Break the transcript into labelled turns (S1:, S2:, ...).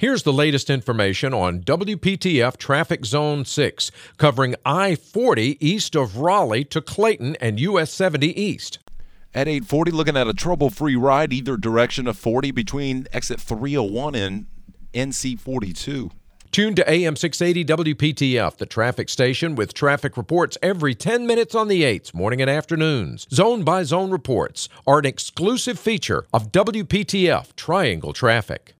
S1: Here's the latest information on WPTF Traffic Zone 6, covering I 40 east of Raleigh to Clayton and US 70 east.
S2: At 840, looking at a trouble free ride either direction of 40 between exit 301 and NC 42.
S1: Tune to AM 680 WPTF, the traffic station, with traffic reports every 10 minutes on the 8s, morning and afternoons. Zone by zone reports are an exclusive feature of WPTF Triangle Traffic.